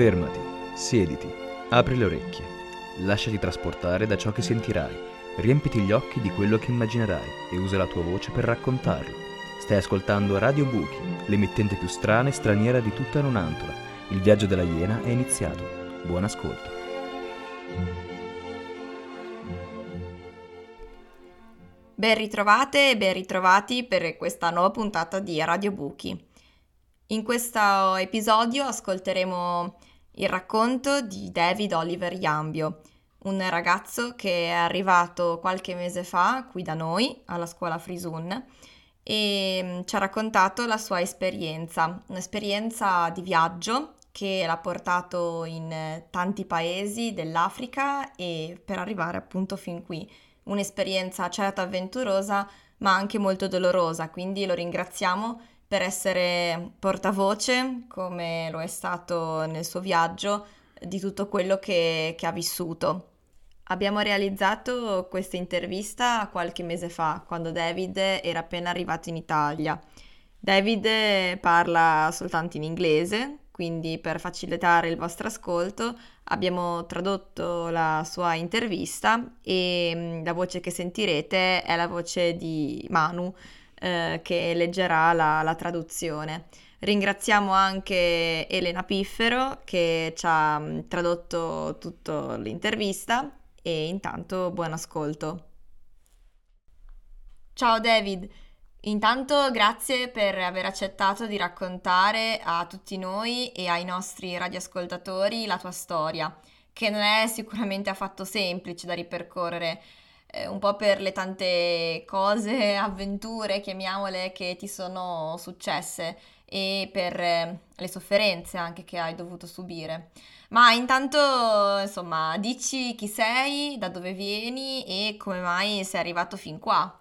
Fermati, siediti, apri le orecchie, lasciati trasportare da ciò che sentirai, riempiti gli occhi di quello che immaginerai e usa la tua voce per raccontarlo. Stai ascoltando Radio Buchi, l'emittente più strana e straniera di tutta Nonantola. Il viaggio della Iena è iniziato. Buon ascolto. Ben ritrovate e ben ritrovati per questa nuova puntata di Radio Buchi. In questo episodio ascolteremo il racconto di David Oliver Yambio, un ragazzo che è arrivato qualche mese fa qui da noi alla scuola Frisun e mm, ci ha raccontato la sua esperienza, un'esperienza di viaggio che l'ha portato in tanti paesi dell'Africa e per arrivare appunto fin qui. Un'esperienza certo avventurosa ma anche molto dolorosa, quindi lo ringraziamo per essere portavoce, come lo è stato nel suo viaggio, di tutto quello che, che ha vissuto. Abbiamo realizzato questa intervista qualche mese fa, quando David era appena arrivato in Italia. David parla soltanto in inglese, quindi per facilitare il vostro ascolto abbiamo tradotto la sua intervista e mm, la voce che sentirete è la voce di Manu, eh, che leggerà la, la traduzione. Ringraziamo anche Elena Piffero che ci ha mm, tradotto tutta l'intervista e intanto buon ascolto. Ciao David, intanto grazie per aver accettato di raccontare a tutti noi e ai nostri radioascoltatori la tua storia, che non è sicuramente affatto semplice da ripercorrere eh, un po' per le tante cose, avventure, chiamiamole, che ti sono successe e per eh, le sofferenze anche che hai dovuto subire. Ma intanto, insomma, dici chi sei, da dove vieni e come mai sei arrivato fin qua.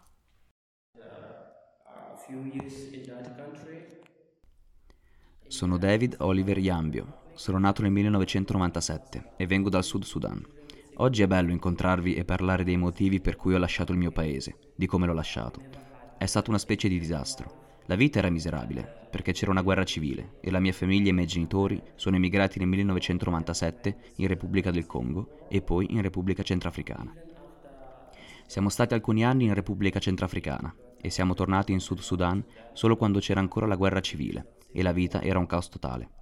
Sono David Oliver Yambio, sono nato nel 1997 e vengo dal Sud Sudan. Oggi è bello incontrarvi e parlare dei motivi per cui ho lasciato il mio paese, di come l'ho lasciato. È stato una specie di disastro. La vita era miserabile, perché c'era una guerra civile e la mia famiglia e i miei genitori sono emigrati nel 1997 in Repubblica del Congo e poi in Repubblica Centrafricana. Siamo stati alcuni anni in Repubblica Centrafricana e siamo tornati in Sud Sudan solo quando c'era ancora la guerra civile e la vita era un caos totale.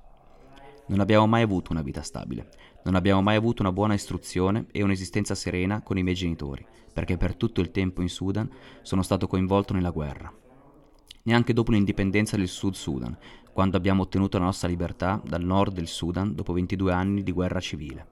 Non abbiamo mai avuto una vita stabile, non abbiamo mai avuto una buona istruzione e un'esistenza serena con i miei genitori, perché per tutto il tempo in Sudan sono stato coinvolto nella guerra. Neanche dopo l'indipendenza del Sud Sudan, quando abbiamo ottenuto la nostra libertà dal nord del Sudan dopo 22 anni di guerra civile.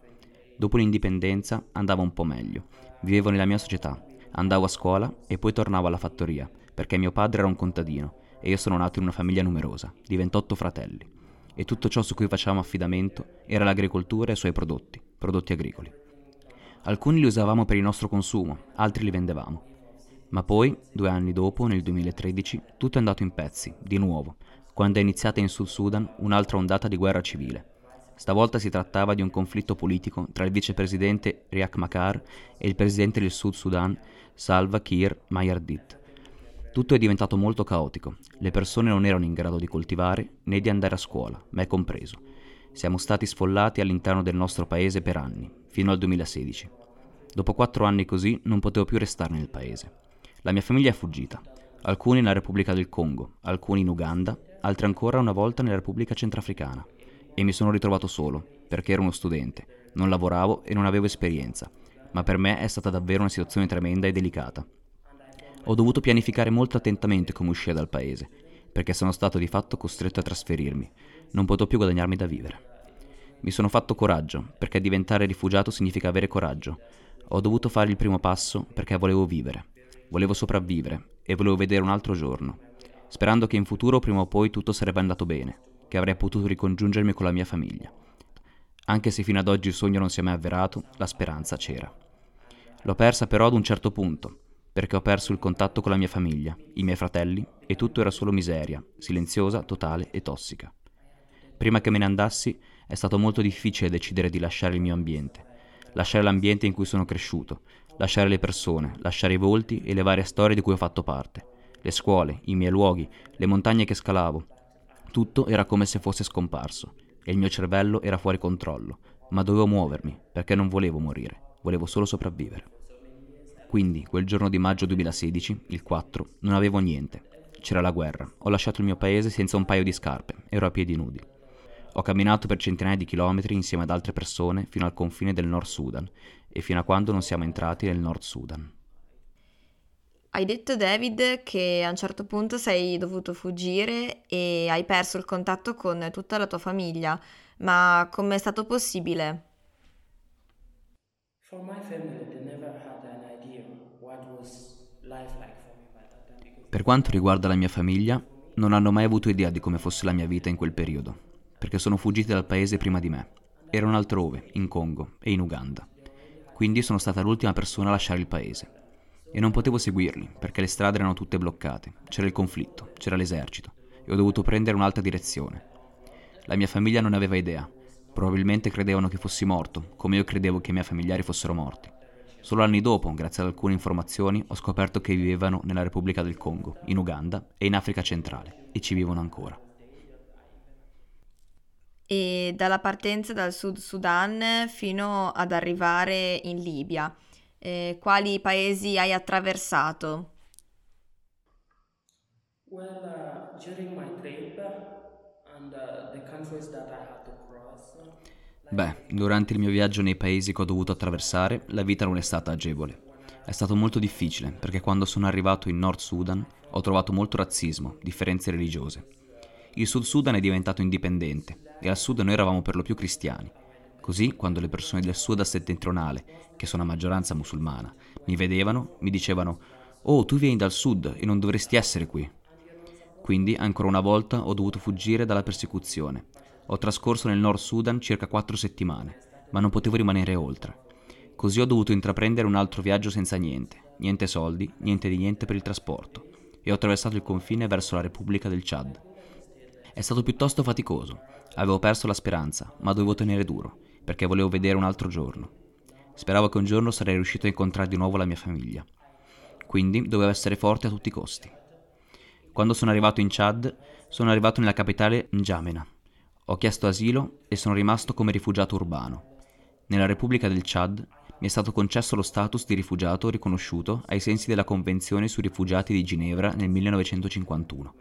Dopo l'indipendenza andava un po' meglio. Vivevo nella mia società, andavo a scuola e poi tornavo alla fattoria, perché mio padre era un contadino e io sono nato in una famiglia numerosa, di 28 fratelli e tutto ciò su cui facevamo affidamento era l'agricoltura e i suoi prodotti, prodotti agricoli. Alcuni li usavamo per il nostro consumo, altri li vendevamo. Ma poi, due anni dopo, nel 2013, tutto è andato in pezzi, di nuovo, quando è iniziata in Sud Sudan un'altra ondata di guerra civile. Stavolta si trattava di un conflitto politico tra il vicepresidente Riek Machar e il presidente del Sud Sudan, Salva Kiir Mayardit tutto è diventato molto caotico. Le persone non erano in grado di coltivare né di andare a scuola, me compreso. Siamo stati sfollati all'interno del nostro paese per anni, fino al 2016. Dopo quattro anni così non potevo più restare nel paese. La mia famiglia è fuggita, alcuni nella Repubblica del Congo, alcuni in Uganda, altri ancora una volta nella Repubblica Centrafricana. E mi sono ritrovato solo, perché ero uno studente, non lavoravo e non avevo esperienza, ma per me è stata davvero una situazione tremenda e delicata. Ho dovuto pianificare molto attentamente come uscire dal paese, perché sono stato di fatto costretto a trasferirmi. Non potevo più guadagnarmi da vivere. Mi sono fatto coraggio, perché diventare rifugiato significa avere coraggio. Ho dovuto fare il primo passo perché volevo vivere. Volevo sopravvivere e volevo vedere un altro giorno, sperando che in futuro prima o poi tutto sarebbe andato bene, che avrei potuto ricongiungermi con la mia famiglia. Anche se fino ad oggi il sogno non si è mai avverato, la speranza c'era. L'ho persa però ad un certo punto, perché ho perso il contatto con la mia famiglia, i miei fratelli, e tutto era solo miseria, silenziosa, totale e tossica. Prima che me ne andassi, è stato molto difficile decidere di lasciare il mio ambiente, lasciare l'ambiente in cui sono cresciuto, lasciare le persone, lasciare i volti e le varie storie di cui ho fatto parte, le scuole, i miei luoghi, le montagne che scalavo. Tutto era come se fosse scomparso. e il mio cervello era fuori controllo, ma dovevo muovermi perché non volevo morire, volevo solo sopravvivere. Quindi, quel giorno di maggio 2016, il 4, non avevo niente. C'era la guerra. Ho lasciato il mio paese senza un paio di scarpe, ero a piedi nudi. Ho camminato per centinaia di chilometri insieme ad altre persone fino al confine del Nord Sudan e fino a quando non siamo entrati nel Nord Sudan. Hai detto David che a un certo punto sei dovuto fuggire e hai perso il contatto con tutta la tua famiglia, ma com'è stato possibile? Per quanto riguarda la mia famiglia, non hanno mai avuto idea di come fosse la mia vita in quel periodo, perché sono fuggiti dal paese prima di me. Erano altrove, in Congo e in Uganda. Quindi sono stata l'ultima persona a lasciare il paese e non potevo seguirli perché le strade erano tutte bloccate, c'era il conflitto, c'era l'esercito e ho dovuto prendere un'altra direzione. La mia famiglia non aveva idea, probabilmente credevano che fossi morto, come io credevo che i miei familiari fossero morti. Solo anni dopo, grazie ad alcune informazioni, ho scoperto che vivevano nella Repubblica del Congo, in Uganda e in Africa centrale, e ci vivono ancora. E dalla partenza dal Sud Sudan fino ad arrivare in Libia, eh, quali paesi hai attraversato? Well, uh, during my trip and uh, the countries that I had to cross. Beh, durante il mio viaggio nei paesi che ho dovuto attraversare, la vita non è stata agevole. È stato molto difficile perché quando sono arrivato in Nord Sudan ho trovato molto razzismo, differenze religiose. Il Sud Sudan è diventato indipendente e al sud noi eravamo per lo più cristiani Così, quando le persone del Sud settentrionale, che sono a maggioranza musulmana, mi vedevano, mi dicevano «Oh, tu vieni dal Sud e non dovresti essere qui». Quindi, ancora una volta, ho dovuto fuggire dalla persecuzione. Ho trascorso nel Nord Sudan circa quattro settimane, ma non potevo rimanere oltre. Così ho dovuto intraprendere un altro viaggio senza niente, niente soldi, niente di niente per il trasporto, e ho attraversato il confine verso la Repubblica del Chad. È stato piuttosto faticoso. Avevo perso la speranza, ma dovevo tenere duro perché volevo vedere un altro giorno. Speravo che un giorno sarei riuscito a incontrare di nuovo la mia famiglia. Quindi dovevo essere forte a tutti i costi. Quando sono arrivato in Chad, sono arrivato nella capitale N'Djamena. Ho chiesto asilo e sono rimasto come rifugiato urbano. Nella Repubblica del Chad mi è stato concesso lo status di rifugiato riconosciuto ai sensi della Convenzione sui rifugiati di Ginevra nel 1951.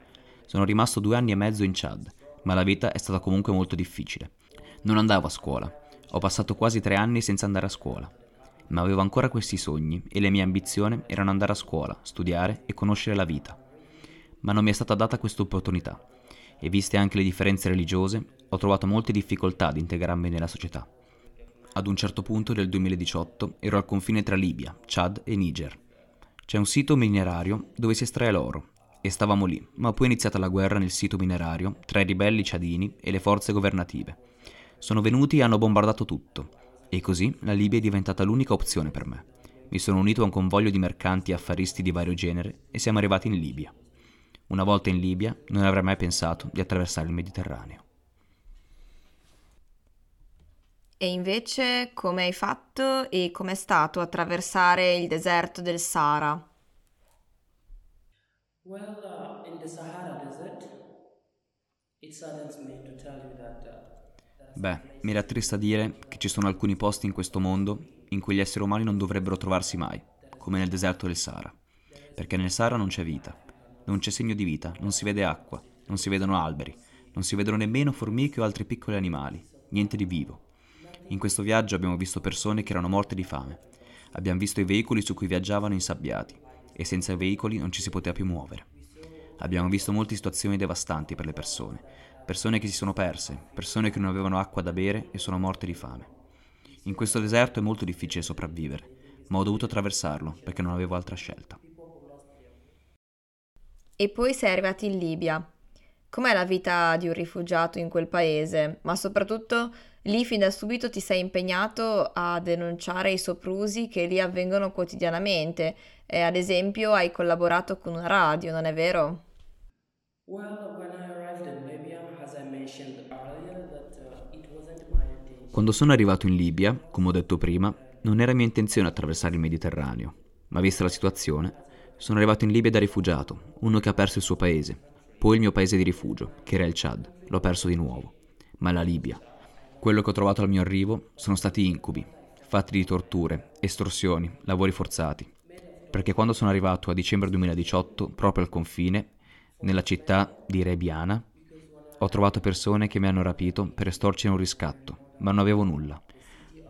Sono rimasto due anni e mezzo in Chad, ma la vita è stata comunque molto difficile. Non andavo a scuola, ho passato quasi tre anni senza andare a scuola, ma avevo ancora questi sogni e le mie ambizioni erano andare a scuola, studiare e conoscere la vita. Ma non mi è stata data questa opportunità e viste anche le differenze religiose, ho trovato molte difficoltà ad integrarmi nella società. Ad un certo punto del 2018 ero al confine tra Libia, Chad e Niger. C'è un sito minerario dove si estrae l'oro e stavamo lì, ma poi è iniziata la guerra nel sito minerario tra i ribelli ciadini e le forze governative. Sono venuti e hanno bombardato tutto. E così la Libia è diventata l'unica opzione per me. Mi sono unito a un convoglio di mercanti e affaristi di vario genere e siamo arrivati in Libia. Una volta in Libia non avrei mai pensato di attraversare il Mediterraneo. E invece come hai fatto e com'è stato attraversare il deserto del Sahara? Well, uh, in the Sahara Desert, it saddens me to tell you that uh, Beh, mi rattrista dire che ci sono alcuni posti in questo mondo in cui gli esseri umani non dovrebbero trovarsi mai, come nel deserto del Sahara. Perché nel Sahara non c'è vita, non c'è segno di vita, non si vede acqua, non si vedono alberi, non si vedono nemmeno formiche o altri piccoli animali, niente di vivo. In questo viaggio abbiamo visto persone che erano morte di fame. Abbiamo visto i veicoli su cui viaggiavano insabbiati e senza i veicoli non ci si poteva più muovere. Abbiamo visto molte situazioni devastanti per le persone, persone che si sono perse, persone che non avevano acqua da bere e sono morte di fame. In questo deserto è molto difficile sopravvivere, ma ho dovuto attraversarlo perché non avevo altra scelta. E poi sei arrivati in Libia. Com'è la vita di un rifugiato in quel paese? Ma soprattutto lì fin da subito ti sei impegnato a denunciare i soprusi che lì avvengono quotidianamente. E ad esempio hai collaborato con una radio, non è vero? Well, when I arrived in Libya, quando sono arrivato in Libia, come ho detto prima, non era mia intenzione attraversare il Mediterraneo, ma vista la situazione, sono arrivato in Libia da rifugiato, uno che ha perso il suo paese, poi il mio paese di rifugio, che era il Chad, l'ho perso di nuovo. ma la Libia. Quello che ho trovato al mio arrivo sono stati incubi, fatti di torture, estorsioni, lavori forzati. Perché quando sono arrivato a dicembre 2018, proprio al confine, nella città di Rebiana, ho trovato persone che mi hanno rapito per estorcere un riscatto, ma non avevo nulla.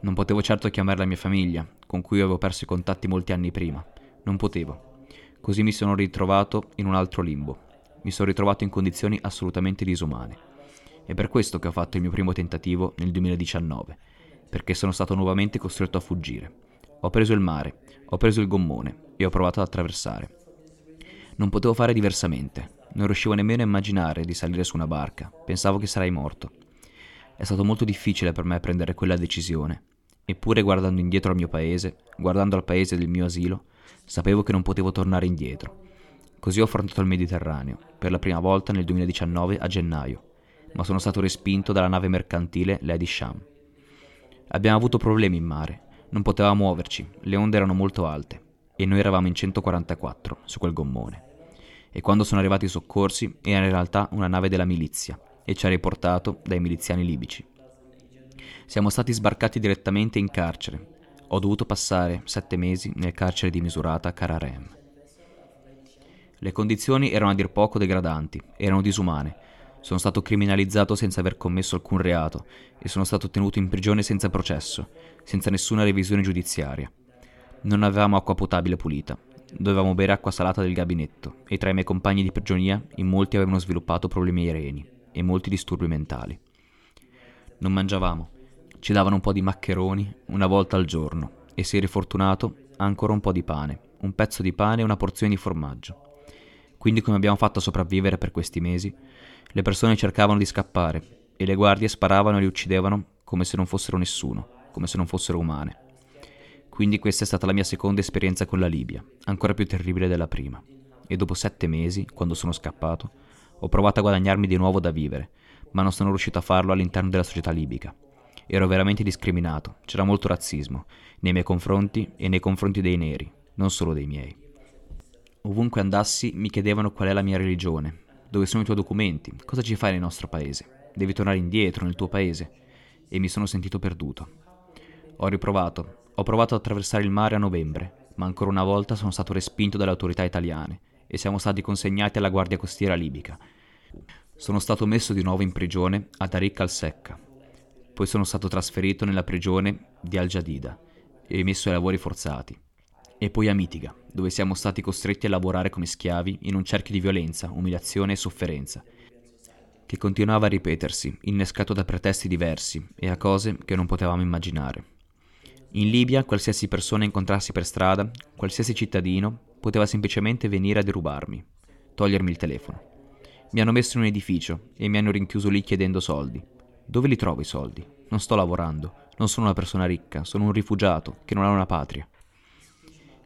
Non potevo certo chiamare la mia famiglia, con cui avevo perso i contatti molti anni prima. Non potevo. Così mi sono ritrovato in un altro limbo. Mi sono ritrovato in condizioni assolutamente disumane. È per questo che ho fatto il mio primo tentativo nel 2019 perché sono stato nuovamente costretto a fuggire. Ho preso il mare, ho preso il gommone e ho provato ad attraversare. Non potevo fare diversamente, non riuscivo nemmeno a immaginare di salire su una barca, pensavo che sarei morto. È stato molto difficile per me prendere quella decisione, eppure guardando indietro al mio paese, guardando al paese del mio asilo, sapevo che non potevo tornare indietro. Così ho affrontato il Mediterraneo, per la prima volta nel 2019 a gennaio, ma sono stato respinto dalla nave mercantile Lady Sham. Abbiamo avuto problemi in mare, non potevamo muoverci, le onde erano molto alte e noi eravamo in 144 su quel gommone. E quando sono arrivati i soccorsi era in realtà una nave della milizia e ci ha riportato dai miliziani libici. Siamo stati sbarcati direttamente in carcere. Ho dovuto passare sette mesi nel carcere di Misurata Kararem. Le condizioni erano a dir poco degradanti, erano disumane sono stato criminalizzato senza aver commesso alcun reato e sono stato tenuto in prigione senza processo, senza nessuna revisione giudiziaria. Non avevamo acqua potabile pulita, dovevamo bere acqua salata del gabinetto e tra i miei compagni di prigionia in molti avevano sviluppato problemi ai reni e molti disturbi mentali. Non mangiavamo, ci davano un po' di maccheroni una volta al giorno e se eri fortunato ancora un po' di pane, un pezzo di pane e una porzione di formaggio. Quindi come abbiamo fatto a sopravvivere per questi mesi? Le persone cercavano di scappare e le guardie sparavano e li uccidevano come se non fossero nessuno, come se non fossero umane. Quindi questa è stata la mia seconda esperienza con la Libia, ancora più terribile della prima. E dopo sette mesi, quando sono scappato, ho provato a guadagnarmi di nuovo da vivere, ma non sono riuscito a farlo all'interno della società libica. Ero veramente discriminato, c'era molto razzismo, nei miei confronti e nei confronti dei neri, non solo dei miei. Ovunque andassi mi chiedevano qual è la mia religione, dove sono i tuoi documenti? Cosa ci fai nel nostro paese? Devi tornare indietro nel tuo paese? E mi sono sentito perduto. Ho riprovato. Ho provato ad attraversare il mare a novembre, ma ancora una volta sono stato respinto dalle autorità italiane e siamo stati consegnati alla Guardia Costiera libica. Sono stato messo di nuovo in prigione a Tariq al-Secca. Poi sono stato trasferito nella prigione di Al-Jadida e messo ai lavori forzati e poi a Mitiga, dove siamo stati costretti a lavorare come schiavi in un cerchio di violenza, umiliazione e sofferenza, che continuava a ripetersi, innescato da pretesti diversi e a cose che non potevamo immaginare. In Libia qualsiasi persona incontrassi per strada, qualsiasi cittadino, poteva semplicemente venire a derubarmi, togliermi il telefono. Mi hanno messo in un edificio e mi hanno rinchiuso lì chiedendo soldi. Dove li trovo i soldi? Non sto lavorando, non sono una persona ricca, sono un rifugiato che non ha una patria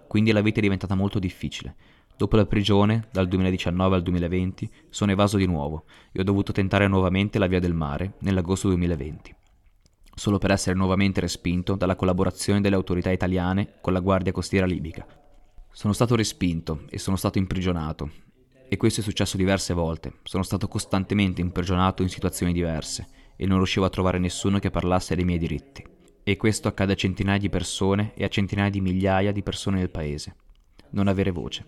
quindi la vita è diventata molto difficile. Dopo la prigione, dal 2019 al 2020, sono evaso di nuovo e ho dovuto tentare nuovamente la via del mare nell'agosto 2020, solo per essere nuovamente respinto dalla collaborazione delle autorità italiane con la Guardia Costiera libica. Sono stato respinto e sono stato imprigionato. E questo è successo diverse volte. Sono stato costantemente imprigionato in situazioni diverse e non riuscivo a trovare nessuno che parlasse dei miei diritti. E questo accade a centinaia di persone e a centinaia di migliaia di persone nel paese. Non avere voce.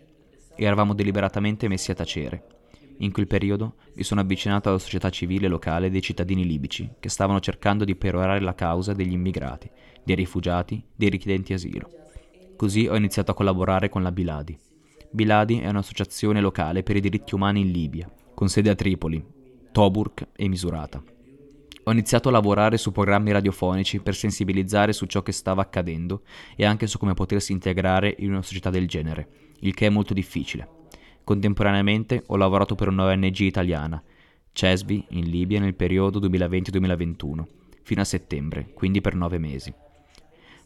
E eravamo deliberatamente messi a tacere. In quel periodo mi sono avvicinato alla società civile locale dei cittadini libici che stavano cercando di perorare la causa degli immigrati, dei rifugiati, dei richiedenti asilo. Così ho iniziato a collaborare con la Biladi. Biladi è un'associazione locale per i diritti umani in Libia, con sede a Tripoli, Tobruk e Misurata. Ho iniziato a lavorare su programmi radiofonici per sensibilizzare su ciò che stava accadendo e anche su come potersi integrare in una società del genere, il che è molto difficile. Contemporaneamente ho lavorato per una ONG italiana, CESBI, in Libia nel periodo 2020-2021, fino a settembre, quindi per nove mesi.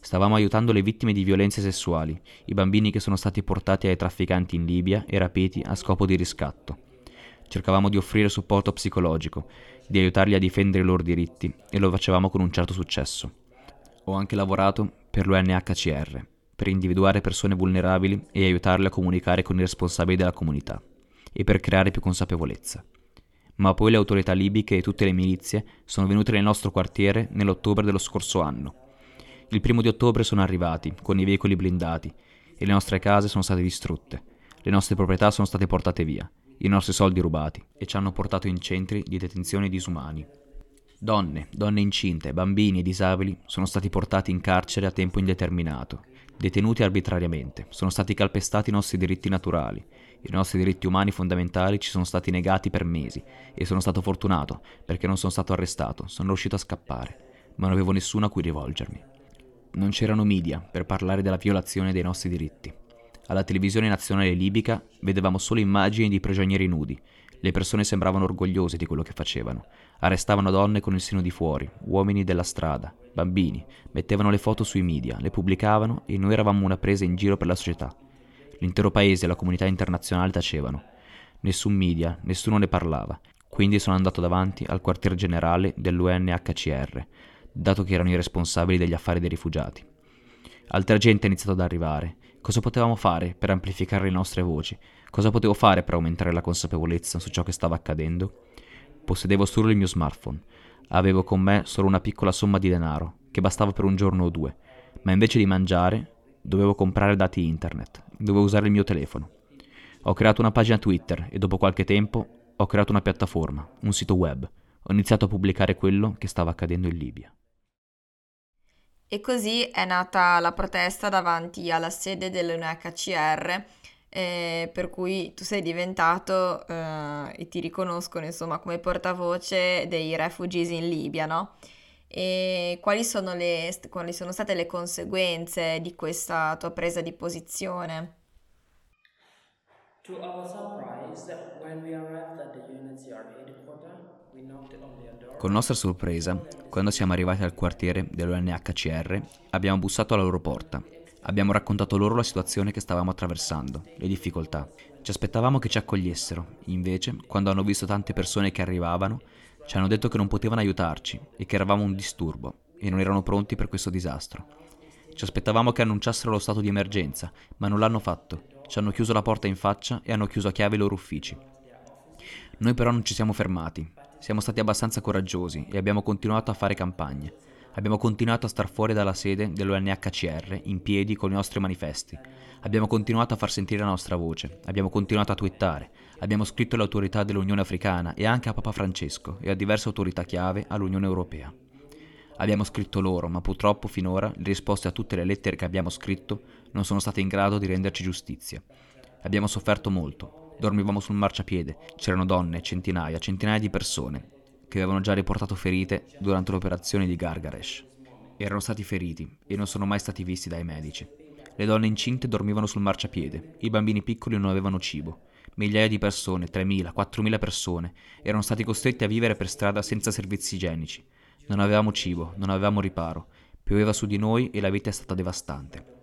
Stavamo aiutando le vittime di violenze sessuali, i bambini che sono stati portati ai trafficanti in Libia e rapiti a scopo di riscatto. Cercavamo di offrire supporto psicologico, di aiutarli a difendere i loro diritti e lo facevamo con un certo successo. Ho anche lavorato per l'UNHCR, per individuare persone vulnerabili e aiutarle a comunicare con i responsabili della comunità e per creare più consapevolezza. ma poi le autorità libiche e tutte le milizie sono venute nel nostro quartiere nell'ottobre dello scorso anno. Il primo di ottobre sono arrivati, con i veicoli blindati, e le nostre case sono state distrutte, le nostre proprietà sono state portate via, i nostri soldi rubati, e ci hanno portato in centri di detenzione disumani. Donne, donne incinte, bambini e disabili sono stati portati in carcere a tempo indeterminato, detenuti arbitrariamente, sono stati calpestati i nostri diritti naturali, i nostri diritti umani fondamentali ci sono stati negati per mesi e sono stato fortunato perché non sono stato arrestato, sono riuscito a scappare, ma non avevo nessuno a cui rivolgermi. Non c'erano media per parlare della violazione dei nostri diritti. Alla televisione nazionale libica vedevamo solo immagini di prigionieri nudi. Le persone sembravano orgogliose di quello che facevano. Arrestavano donne con il seno di fuori, uomini della strada, bambini, mettevano le foto sui media, le pubblicavano e noi eravamo una presa in giro per la società. L'intero paese e la comunità internazionale tacevano. Nessun media, nessuno ne parlava. Quindi sono andato davanti al quartier generale dell'UNHCR, dato che erano i responsabili degli affari dei rifugiati. Altra gente ha iniziato ad arrivare. Cosa potevamo fare per amplificare le nostre voci? Cosa potevo fare per aumentare la consapevolezza su ciò che stava accadendo? Possedevo solo il mio smartphone. Avevo con me solo una piccola somma di denaro, che bastava per un giorno o due, ma invece di mangiare dovevo comprare dati internet, dovevo usare il mio telefono. Ho creato una pagina Twitter e dopo qualche tempo ho creato una piattaforma, un sito web. Ho iniziato a pubblicare quello che stava accadendo in Libia. E così è nata la protesta davanti alla sede dell'UNHCR, eh, per cui tu sei diventato eh, e ti riconoscono insomma come portavoce dei refugees in Libia, no? e quali sono, le, quali sono state le conseguenze di questa tua presa di posizione? To our surprise, when we arrived at the UNHCR headquarters, Con nostra sorpresa, quando siamo arrivati al quartiere dell'UNHCR, abbiamo bussato alla loro porta. Abbiamo raccontato loro la situazione che stavamo attraversando, le difficoltà. Ci aspettavamo che ci accogliessero, invece, quando hanno visto tante persone che arrivavano, ci hanno detto che non potevano aiutarci e che eravamo un disturbo e non erano pronti per questo disastro. Ci aspettavamo che annunciassero lo stato di emergenza, ma non l'hanno fatto. Ci hanno chiuso la porta in faccia e hanno chiuso a chiave i loro uffici. Noi però non ci siamo fermati. Siamo stati abbastanza coraggiosi e abbiamo continuato a fare campagne. Abbiamo continuato a star fuori dalla sede dell'UNHCR, in piedi con i nostri manifesti. Abbiamo continuato a far sentire la nostra voce. Abbiamo continuato a twittare. Abbiamo scritto alle autorità dell'Unione Africana e anche a Papa Francesco e a diverse autorità chiave all'Unione Europea. Abbiamo scritto loro, ma purtroppo finora le risposte a tutte le lettere che abbiamo scritto non sono state in grado di renderci giustizia. Abbiamo sofferto molto. Dormivamo sul marciapiede, c'erano donne, centinaia, centinaia di persone che avevano già riportato ferite durante l'operazione di Gargaresh. Erano stati feriti e non sono mai stati visti dai medici. Le donne incinte dormivano sul marciapiede, i bambini piccoli non avevano cibo migliaia di persone, 3.000, 4.000 persone, erano stati costretti a vivere per strada senza servizi igienici. Non avevamo cibo, non avevamo riparo, pioveva su di noi e la vita è stata devastante.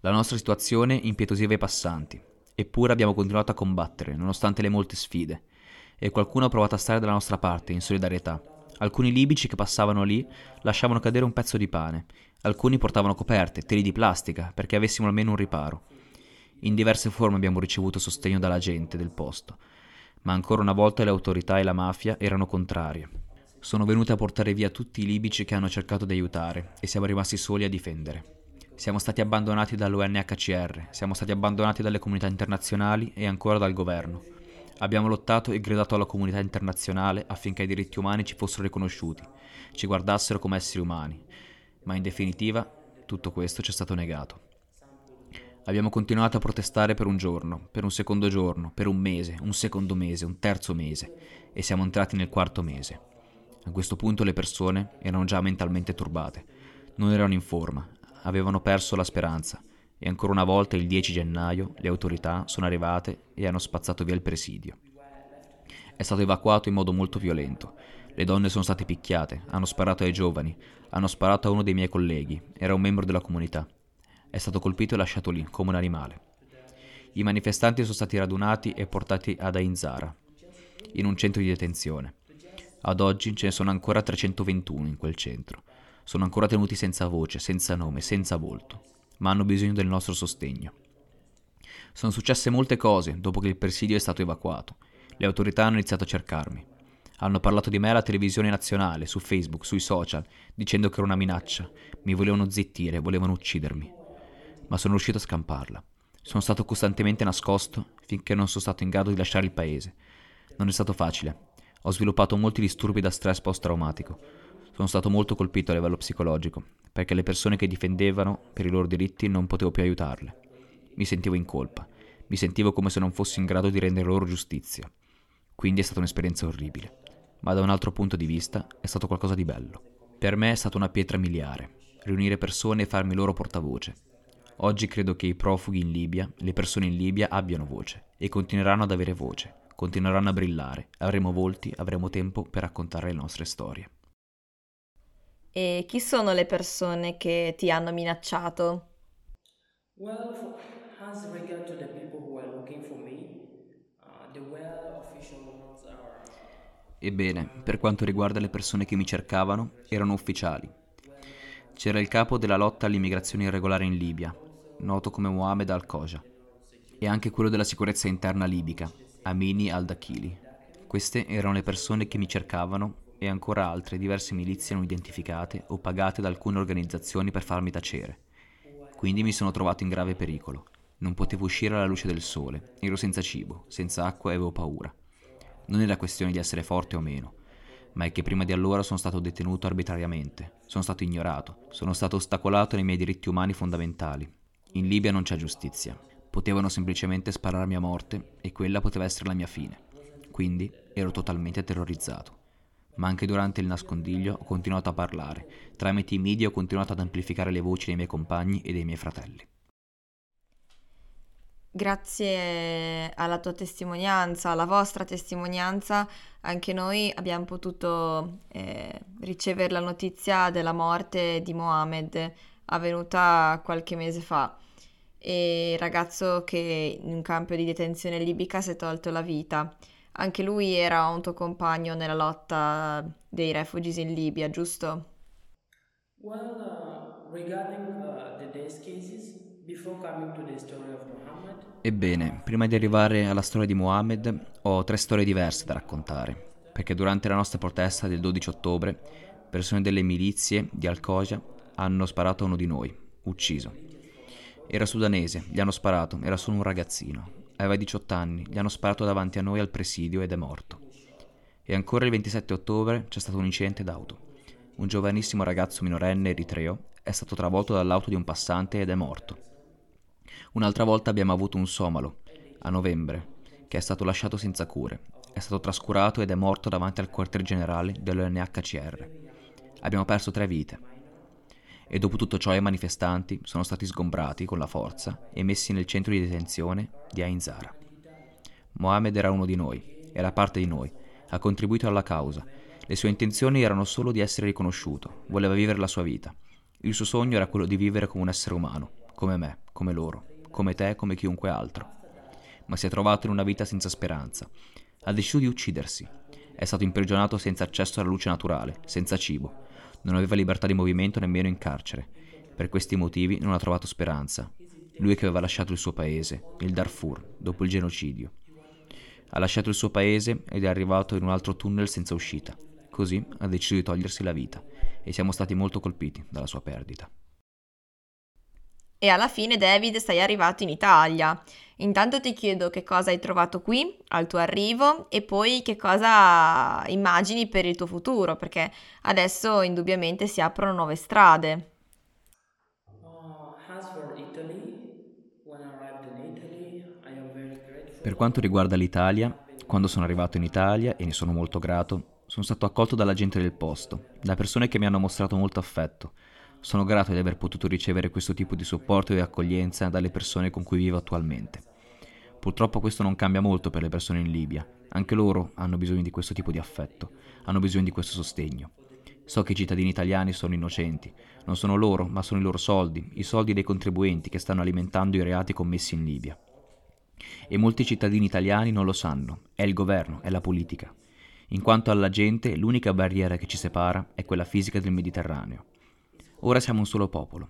La nostra situazione impietosiva i passanti, eppure abbiamo continuato a combattere, nonostante le molte sfide, e qualcuno ha provato a stare dalla nostra parte, in solidarietà. Alcuni libici che passavano lì lasciavano cadere un pezzo di pane, alcuni portavano coperte, teli di plastica, perché avessimo almeno un riparo. In diverse forme abbiamo ricevuto sostegno dalla gente del posto, ma ancora una volta le autorità e la mafia erano contrarie. Sono venute a portare via tutti i libici che hanno cercato di aiutare e siamo rimasti soli a difendere. Siamo stati abbandonati dall'UNHCR, siamo stati abbandonati dalle comunità internazionali e ancora dal governo. Abbiamo lottato e gridato alla comunità internazionale affinché i diritti umani ci fossero riconosciuti, ci guardassero come esseri umani, ma in definitiva tutto questo ci è stato negato. Abbiamo continuato a protestare per un giorno, per un secondo giorno, per un mese, un secondo mese, un terzo mese e siamo entrati nel quarto mese. A questo punto le persone erano già mentalmente turbate, non erano in forma, avevano perso la speranza e ancora una volta il 10 gennaio le autorità sono arrivate e hanno spazzato via il presidio. È stato evacuato in modo molto violento. Le donne sono state picchiate, hanno sparato ai giovani, hanno sparato a uno dei miei colleghi, era un membro della comunità è stato colpito e lasciato lì, come un animale. I manifestanti sono stati radunati e portati ad Ainzara, in un centro di detenzione. Ad oggi ce ne sono ancora 321 in quel centro. Sono ancora tenuti senza voce, senza nome, senza volto, ma hanno bisogno del nostro sostegno. Sono successe molte cose dopo che il presidio è stato evacuato. Le autorità hanno iniziato a cercarmi. Hanno parlato di me alla televisione nazionale, su Facebook, sui social, dicendo che era una minaccia. Mi volevano zittire, volevano uccidermi. Ma sono riuscito a scamparla. Sono stato costantemente nascosto finché non sono stato in grado di lasciare il paese. Non è stato facile. Ho sviluppato molti disturbi da stress post-traumatico. Sono stato molto colpito a livello psicologico, perché le persone che difendevano per i loro diritti non potevo più aiutarle. Mi sentivo in colpa. Mi sentivo come se non fossi in grado di rendere loro giustizia. Quindi è stata un'esperienza orribile ma da un altro punto di vista è stato qualcosa di bello. Per me è stata una pietra miliare, riunire persone e farmi loro portavoce. Oggi credo che i profughi in Libia, le persone in Libia abbiano voce e continueranno ad avere voce, continueranno a brillare, avremo volti, avremo tempo per raccontare le nostre storie. E chi sono le persone che ti hanno minacciato? Well, as regard to the people who are looking for me, uh, the well official ones are Ebbene, per quanto riguarda le persone che mi cercavano, erano ufficiali. C'era il capo della lotta all'immigrazione irregolare in Libia, noto come Mohamed al-Koja, e anche quello della sicurezza interna libica, Amini al-Dakhili. Queste erano le persone che mi cercavano e ancora altre diverse milizie non identificate o pagate da alcune organizzazioni per farmi tacere. Quindi mi sono trovato in grave pericolo. Non potevo uscire alla luce del sole, ero senza cibo, senza acqua e avevo paura. Non era questione di essere forte o meno, ma è che prima di allora sono stato detenuto arbitrariamente, sono stato ignorato, sono stato ostacolato nei miei diritti umani fondamentali. In Libia non c'è giustizia. Potevano semplicemente spararmi a morte e quella poteva essere la mia fine. Quindi ero totalmente terrorizzato. Ma anche durante il nascondiglio ho continuato a parlare. Tramite i media ho continuato ad amplificare le voci dei miei compagni e dei miei fratelli. Grazie alla tua testimonianza, alla vostra testimonianza, anche noi abbiamo potuto eh, ricevere la notizia della morte di Mohamed, avvenuta qualche mese fa. E ragazzo che in un campo di detenzione libica si è tolto la vita. Anche lui era un tuo compagno nella lotta dei refugees in Libia, giusto? well, uh, regarding uh, the death cases, before coming to the story of Muhammad, Ebbene, prima di arrivare alla storia di Mohammed, ho tre storie diverse da raccontare, perché durante la nostra protesta del 12 ottobre, persone delle milizie di Al-Koja hanno sparato a uno di noi, ucciso. Era sudanese, gli hanno sparato, era solo un ragazzino, aveva 18 anni, gli hanno sparato davanti a noi al presidio ed è morto. E ancora il 27 ottobre c'è stato un incidente d'auto. Un giovanissimo ragazzo minorenne eritreo è stato travolto dall'auto di un passante ed è morto. Un'altra volta abbiamo avuto un somalo, a novembre, che è stato lasciato senza cure. È stato trascurato ed è morto davanti al quartier generale dell'ONHCR. Abbiamo perso tre vite. E dopo tutto ciò i manifestanti sono stati sgombrati con la forza e messi nel centro di detenzione di Ain Zara. Mohamed era uno di noi, era parte di noi, ha contribuito alla causa. Le sue intenzioni erano solo di essere riconosciuto, voleva vivere la sua vita. Il suo sogno era quello di vivere come un essere umano, come me, come loro, come te, come chiunque altro. Ma si è trovato in una vita senza speranza. Ha deciso di uccidersi. È stato imprigionato senza accesso alla luce naturale, senza cibo. Non aveva libertà di movimento nemmeno in carcere. Per questi motivi non ha trovato speranza. Lui che aveva lasciato il suo paese, il Darfur, dopo il genocidio. Ha lasciato il suo paese ed è arrivato in un altro tunnel senza uscita. Così ha deciso di togliersi la vita e siamo stati molto colpiti dalla sua perdita. E alla fine, David, sei arrivato in Italia. Intanto ti chiedo che cosa hai trovato qui al tuo arrivo e poi che cosa immagini per il tuo futuro, perché adesso indubbiamente si aprono nuove strade. grateful. Per quanto riguarda l'Italia, quando sono arrivato in Italia, e ne sono molto grato, sono stato accolto dalla gente del posto, da persone che mi hanno mostrato molto affetto. Sono grato di aver potuto ricevere questo tipo di supporto e accoglienza dalle persone con cui vivo attualmente. Purtroppo questo non cambia molto per le persone in Libia, anche loro hanno bisogno di questo tipo di affetto, hanno bisogno di questo sostegno. So che i cittadini italiani sono innocenti, non sono loro, ma sono i loro soldi, i soldi dei contribuenti che stanno alimentando i reati commessi in Libia. E molti cittadini italiani non lo sanno, è il governo, è la politica. In quanto alla gente, l'unica barriera che ci separa è quella fisica del Mediterraneo. Ora siamo un solo popolo.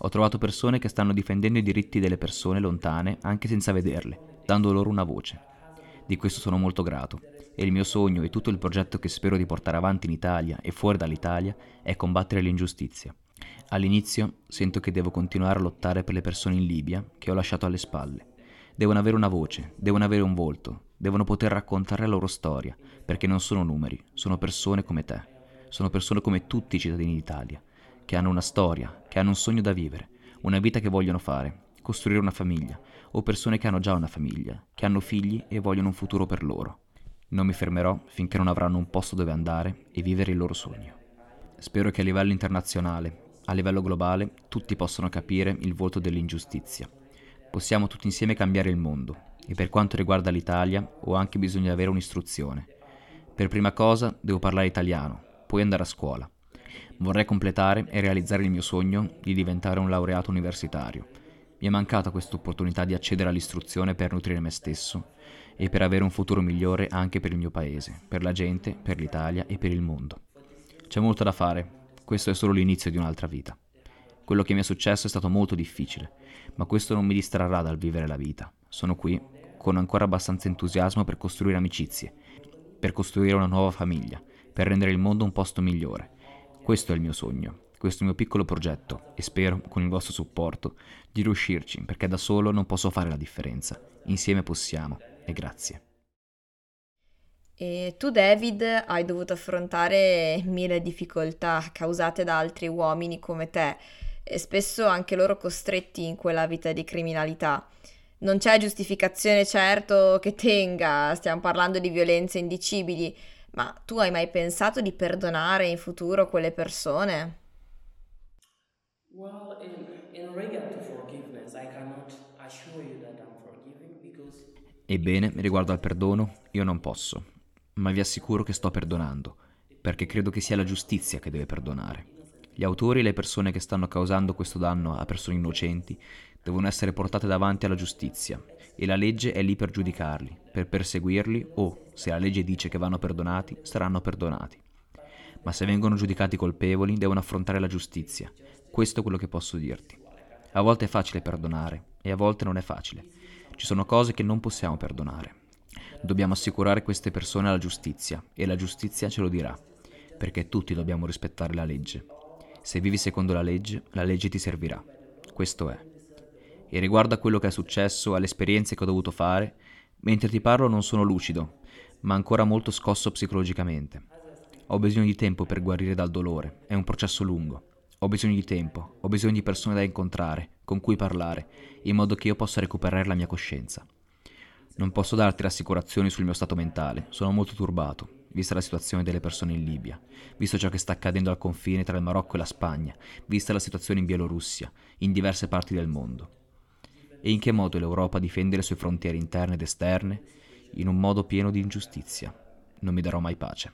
Ho trovato persone che stanno difendendo i diritti delle persone lontane anche senza vederle, dando loro una voce. Di questo sono molto grato e il mio sogno e tutto il progetto che spero di portare avanti in Italia e fuori dall'Italia è combattere l'ingiustizia. All'inizio sento che devo continuare a lottare per le persone in Libia che ho lasciato alle spalle. Devono avere una voce, devono avere un volto, devono poter raccontare la loro storia, perché non sono numeri, sono persone come te, sono persone come tutti i cittadini d'Italia, che hanno una storia, che hanno un sogno da vivere, una vita che vogliono fare, costruire una famiglia, o persone che hanno già una famiglia, che hanno figli e vogliono un futuro per loro. Non mi fermerò finché non avranno un posto dove andare e vivere il loro sogno. Spero che a livello internazionale, a livello globale, tutti possano capire il volto dell'ingiustizia. Possiamo tutti insieme cambiare il mondo e per quanto riguarda l'Italia ho anche bisogno di avere un'istruzione. Per prima cosa devo parlare italiano, poi andare a scuola. Vorrei completare e realizzare il mio sogno di diventare un laureato universitario. Mi è mancata questa opportunità di accedere all'istruzione per nutrire me stesso e per avere un futuro migliore anche per il mio paese, per la gente, per l'Italia e per il mondo. C'è molto da fare, questo è solo l'inizio di un'altra vita. Quello che mi è successo è stato molto difficile, ma questo non mi distrarrà dal vivere la vita. Sono qui con ancora abbastanza entusiasmo per costruire amicizie, per costruire una nuova famiglia, per rendere il mondo un posto migliore. Questo è il mio sogno, questo è il mio piccolo progetto e spero, con il vostro supporto, di riuscirci, perché da solo non posso fare la differenza. Insieme possiamo e grazie. E tu, David, hai dovuto affrontare mille difficoltà causate da altri uomini come te, e spesso anche loro costretti in quella vita di criminalità. Non c'è giustificazione certo che tenga, stiamo parlando di violenze indicibili, ma tu hai mai pensato di perdonare in futuro quelle persone? Well, in, in regard to forgiveness, I cannot assure you that I'm forgiving because Ebbene, riguardo al perdono, io non posso, ma vi assicuro che sto perdonando, perché credo che sia la giustizia che deve perdonare. Gli autori e le persone che stanno causando questo danno a persone innocenti devono essere portate davanti alla giustizia e la legge è lì per giudicarli, per perseguirli o, se la legge dice che vanno perdonati, saranno perdonati. Ma se vengono giudicati colpevoli, devono affrontare la giustizia. Questo è quello che posso dirti. A volte è facile perdonare e a volte non è facile. Ci sono cose che non possiamo perdonare. Dobbiamo assicurare queste persone alla giustizia e la giustizia ce lo dirà, perché tutti dobbiamo rispettare la legge. Se vivi secondo la legge, la legge ti servirà. Questo è. E riguardo a quello che è successo, alle esperienze che ho dovuto fare, mentre ti parlo non sono lucido, ma ancora molto scosso psicologicamente. Ho bisogno di tempo per guarire dal dolore, è un processo lungo. Ho bisogno di tempo, ho bisogno di persone da incontrare, con cui parlare, in modo che io possa recuperare la mia coscienza. Non posso darti rassicurazioni sul mio stato mentale, sono molto turbato, vista la situazione delle persone in Libia, visto ciò che sta accadendo al confine tra il Marocco e la Spagna, vista la situazione in Bielorussia, in diverse parti del mondo. E in che modo l'Europa difende le sue frontiere interne ed esterne? In un modo pieno di ingiustizia. Non mi darò mai pace.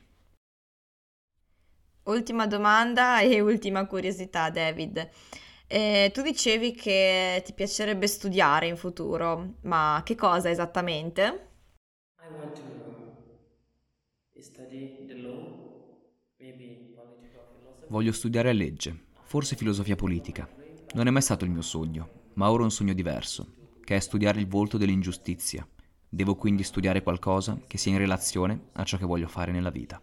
Ultima domanda e ultima curiosità, David. Eh, tu dicevi che ti piacerebbe studiare in futuro, ma che cosa esattamente? I want to Voglio studiare legge, forse filosofia politica. Non è mai stato il mio sogno, ma ora ho un sogno diverso, che è studiare il volto dell'ingiustizia. Devo quindi studiare qualcosa che sia in relazione a ciò che voglio fare nella vita.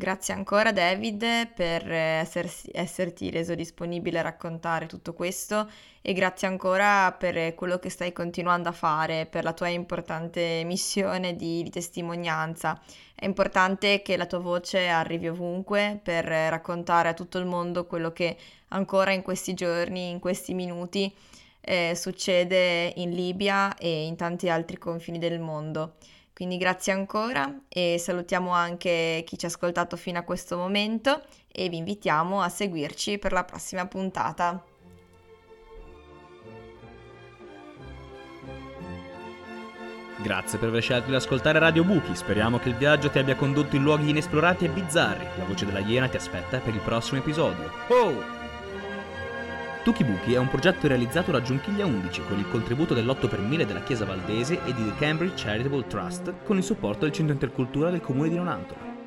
Grazie ancora David per essersi- esserti reso disponibile a raccontare tutto questo e grazie ancora per quello che stai continuando a fare, per la tua importante missione di, di testimonianza. È importante che la tua voce arrivi ovunque per raccontare a tutto il mondo quello che ancora in questi giorni, in questi minuti eh, succede in Libia e in tanti altri confini del mondo. Quindi grazie ancora e salutiamo anche chi ci ha ascoltato fino a questo momento e vi invitiamo a seguirci per la prossima puntata. Grazie per aver scelto di ascoltare Radio Buchi, speriamo che il viaggio ti abbia condotto in luoghi inesplorati e bizzarri. La voce della Iena ti aspetta per il prossimo episodio. Oh! Tuki Buchi è un progetto realizzato da Giunchiglia 11 con il contributo dell'8 per 1000 della Chiesa Valdese e di The Cambridge Charitable Trust con il supporto del Centro Intercultura del Comune di Nonantola.